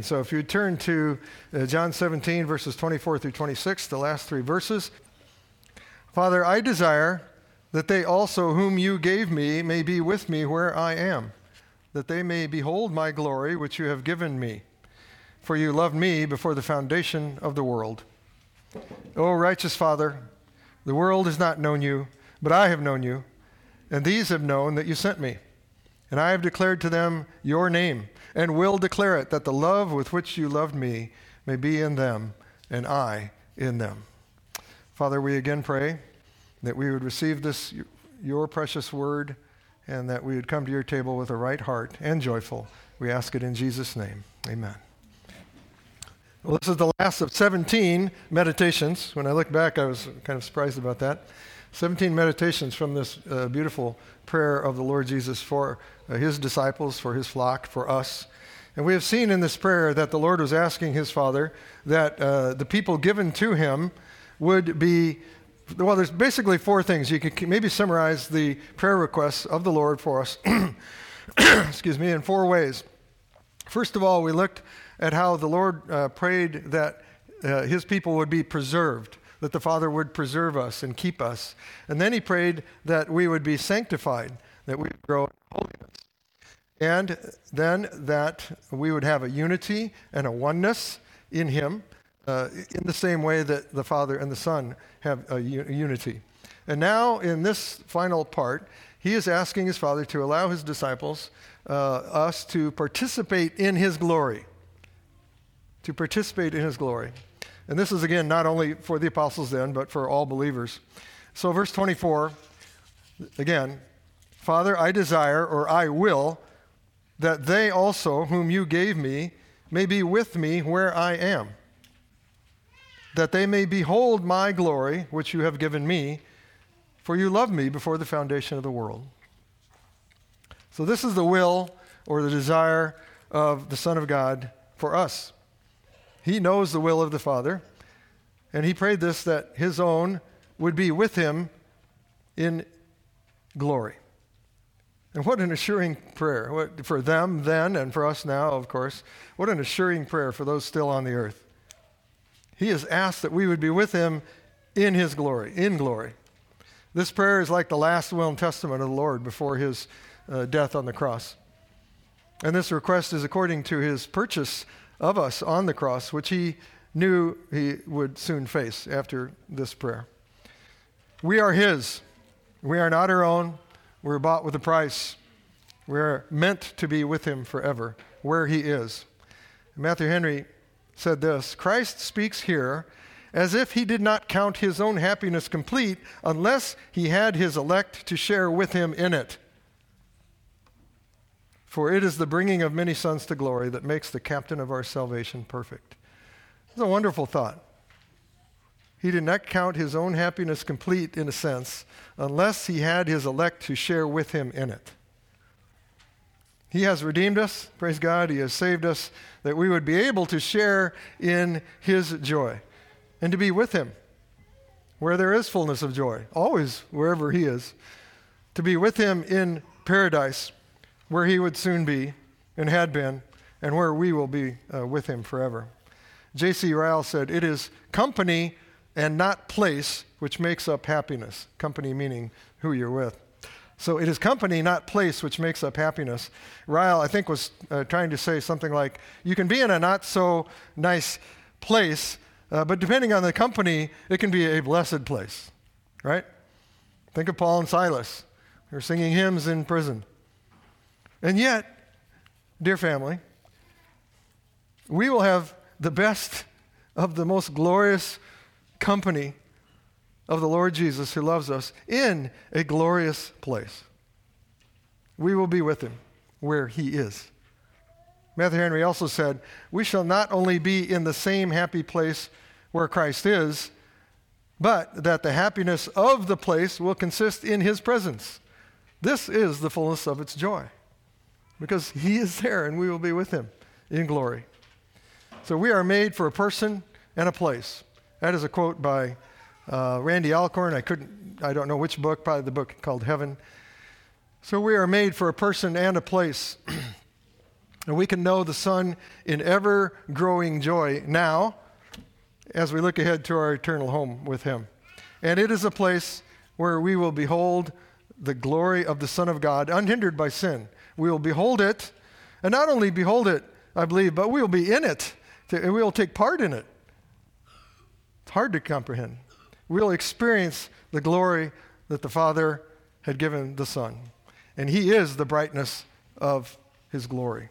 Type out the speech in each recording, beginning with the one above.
So if you turn to uh, John 17, verses 24 through 26, the last three verses. Father, I desire that they also, whom you gave me, may be with me where I am, that they may behold my glory which you have given me. For you loved me before the foundation of the world. O righteous Father, the world has not known you, but I have known you, and these have known that you sent me. And I have declared to them your name and will declare it, that the love with which you loved me may be in them, and I in them. Father, we again pray that we would receive this, your precious word, and that we would come to your table with a right heart and joyful. We ask it in Jesus' name. Amen. Well, this is the last of 17 meditations. When I look back, I was kind of surprised about that. 17 meditations from this uh, beautiful prayer of the Lord Jesus for uh, his disciples, for his flock, for us. And we have seen in this prayer that the Lord was asking his Father that uh, the people given to him would be, well, there's basically four things. You could maybe summarize the prayer requests of the Lord for us, excuse me, in four ways. First of all, we looked at how the Lord uh, prayed that uh, his people would be preserved that the Father would preserve us and keep us. And then he prayed that we would be sanctified, that we would grow in holiness. And then that we would have a unity and a oneness in him uh, in the same way that the Father and the Son have a, u- a unity. And now, in this final part, he is asking his Father to allow his disciples, uh, us, to participate in his glory. To participate in his glory. And this is, again, not only for the apostles then, but for all believers. So, verse 24, again, Father, I desire, or I will, that they also, whom you gave me, may be with me where I am, that they may behold my glory, which you have given me, for you loved me before the foundation of the world. So, this is the will or the desire of the Son of God for us. He knows the will of the Father, and he prayed this that his own would be with him in glory. And what an assuring prayer what, for them then and for us now, of course. What an assuring prayer for those still on the earth. He has asked that we would be with him in his glory, in glory. This prayer is like the last will and testament of the Lord before his uh, death on the cross. And this request is according to his purchase of us on the cross, which he knew he would soon face after this prayer. We are his. We are not our own. We're bought with a price. We are meant to be with him forever, where he is. Matthew Henry said this Christ speaks here as if he did not count his own happiness complete unless he had his elect to share with him in it. For it is the bringing of many sons to glory that makes the captain of our salvation perfect. It's a wonderful thought. He did not count his own happiness complete, in a sense, unless he had his elect to share with him in it. He has redeemed us, praise God. He has saved us that we would be able to share in his joy and to be with him where there is fullness of joy, always wherever he is, to be with him in paradise where he would soon be and had been, and where we will be uh, with him forever. J.C. Ryle said, It is company and not place which makes up happiness. Company meaning who you're with. So it is company, not place, which makes up happiness. Ryle, I think, was uh, trying to say something like you can be in a not so nice place, uh, but depending on the company, it can be a blessed place, right? Think of Paul and Silas. They're singing hymns in prison. And yet, dear family, we will have the best of the most glorious company of the Lord Jesus who loves us in a glorious place. We will be with him where he is. Matthew Henry also said, We shall not only be in the same happy place where Christ is, but that the happiness of the place will consist in his presence. This is the fullness of its joy because he is there and we will be with him in glory. So we are made for a person and a place. That is a quote by uh, Randy Alcorn. I couldn't, I don't know which book, probably the book called Heaven. So we are made for a person and a place. And we can know the Son in ever growing joy now as we look ahead to our eternal home with Him. And it is a place where we will behold the glory of the Son of God unhindered by sin. We will behold it, and not only behold it, I believe, but we will be in it, and we will take part in it. It's hard to comprehend. We'll experience the glory that the Father had given the Son. And He is the brightness of His glory.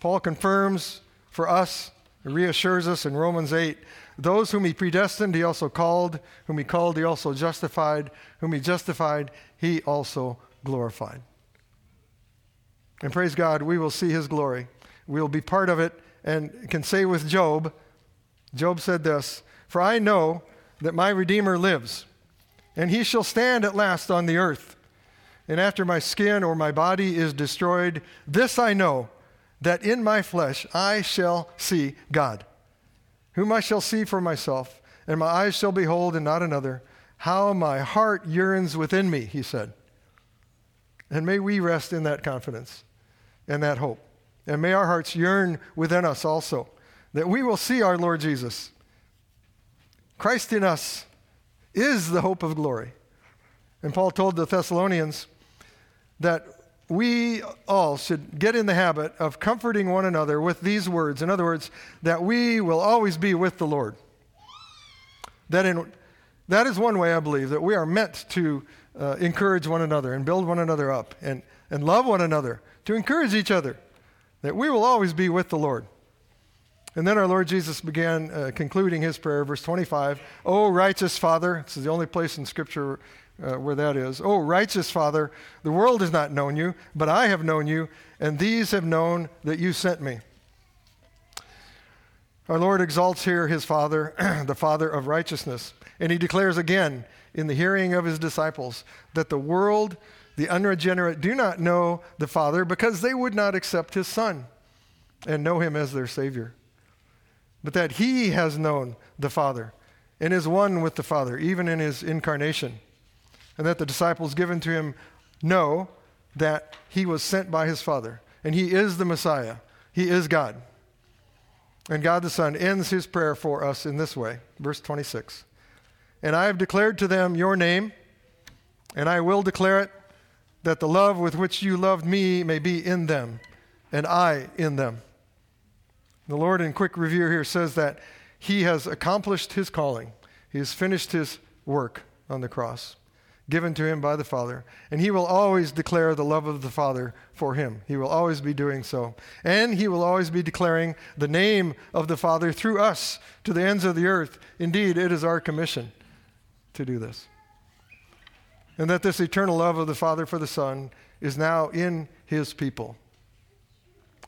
Paul confirms for us, reassures us in Romans 8 those whom he predestined, he also called. Whom he called, he also justified. Whom he justified, he also glorified. And praise God, we will see his glory. We will be part of it and can say with Job, Job said this For I know that my Redeemer lives, and he shall stand at last on the earth. And after my skin or my body is destroyed, this I know that in my flesh I shall see God, whom I shall see for myself, and my eyes shall behold and not another. How my heart yearns within me, he said. And may we rest in that confidence and that hope. And may our hearts yearn within us also, that we will see our Lord Jesus. Christ in us is the hope of glory. And Paul told the Thessalonians that we all should get in the habit of comforting one another with these words. In other words, that we will always be with the Lord. That, in, that is one way I believe that we are meant to uh, encourage one another and build one another up and, and love one another, to encourage each other, that we will always be with the Lord. And then our Lord Jesus began uh, concluding his prayer, verse 25. Oh, righteous Father, this is the only place in Scripture uh, where that is. Oh, righteous Father, the world has not known you, but I have known you, and these have known that you sent me. Our Lord exalts here his Father, the Father of righteousness, and he declares again in the hearing of his disciples that the world, the unregenerate, do not know the Father because they would not accept his Son and know him as their Savior. But that he has known the Father and is one with the Father, even in his incarnation and that the disciples given to him know that he was sent by his Father, and he is the Messiah. He is God. And God the Son ends his prayer for us in this way, verse 26. And I have declared to them your name, and I will declare it, that the love with which you loved me may be in them, and I in them. The Lord, in quick review here, says that he has accomplished his calling, he has finished his work on the cross given to him by the Father, and he will always declare the love of the Father for him. He will always be doing so. And he will always be declaring the name of the Father through us to the ends of the earth. Indeed, it is our commission to do this. And that this eternal love of the Father for the Son is now in his people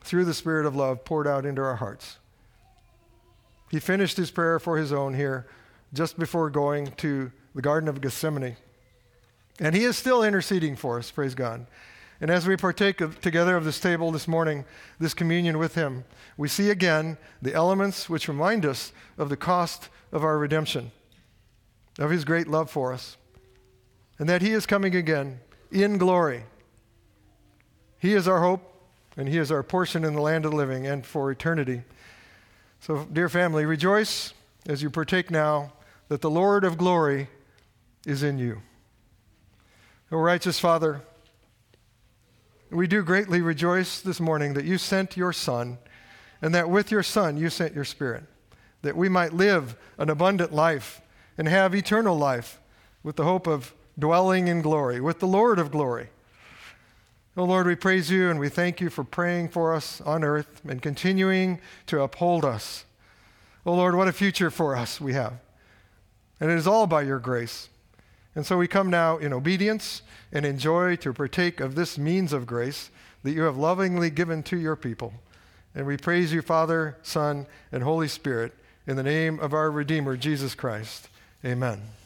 through the Spirit of love poured out into our hearts. He finished his prayer for his own here just before going to the Garden of Gethsemane. And he is still interceding for us, praise God. And as we partake of, together of this table this morning, this communion with him, we see again the elements which remind us of the cost of our redemption, of his great love for us, and that he is coming again in glory. He is our hope, and he is our portion in the land of the living and for eternity. So, dear family, rejoice as you partake now that the Lord of glory is in you. O righteous Father, we do greatly rejoice this morning that you sent your Son, and that with your Son you sent your Spirit, that we might live an abundant life and have eternal life with the hope of dwelling in glory, with the Lord of glory. Oh Lord, we praise you and we thank you for praying for us on earth and continuing to uphold us. Oh Lord, what a future for us we have. And it is all by your grace. And so we come now in obedience and in joy to partake of this means of grace that you have lovingly given to your people. And we praise you, Father, Son, and Holy Spirit, in the name of our Redeemer, Jesus Christ. Amen.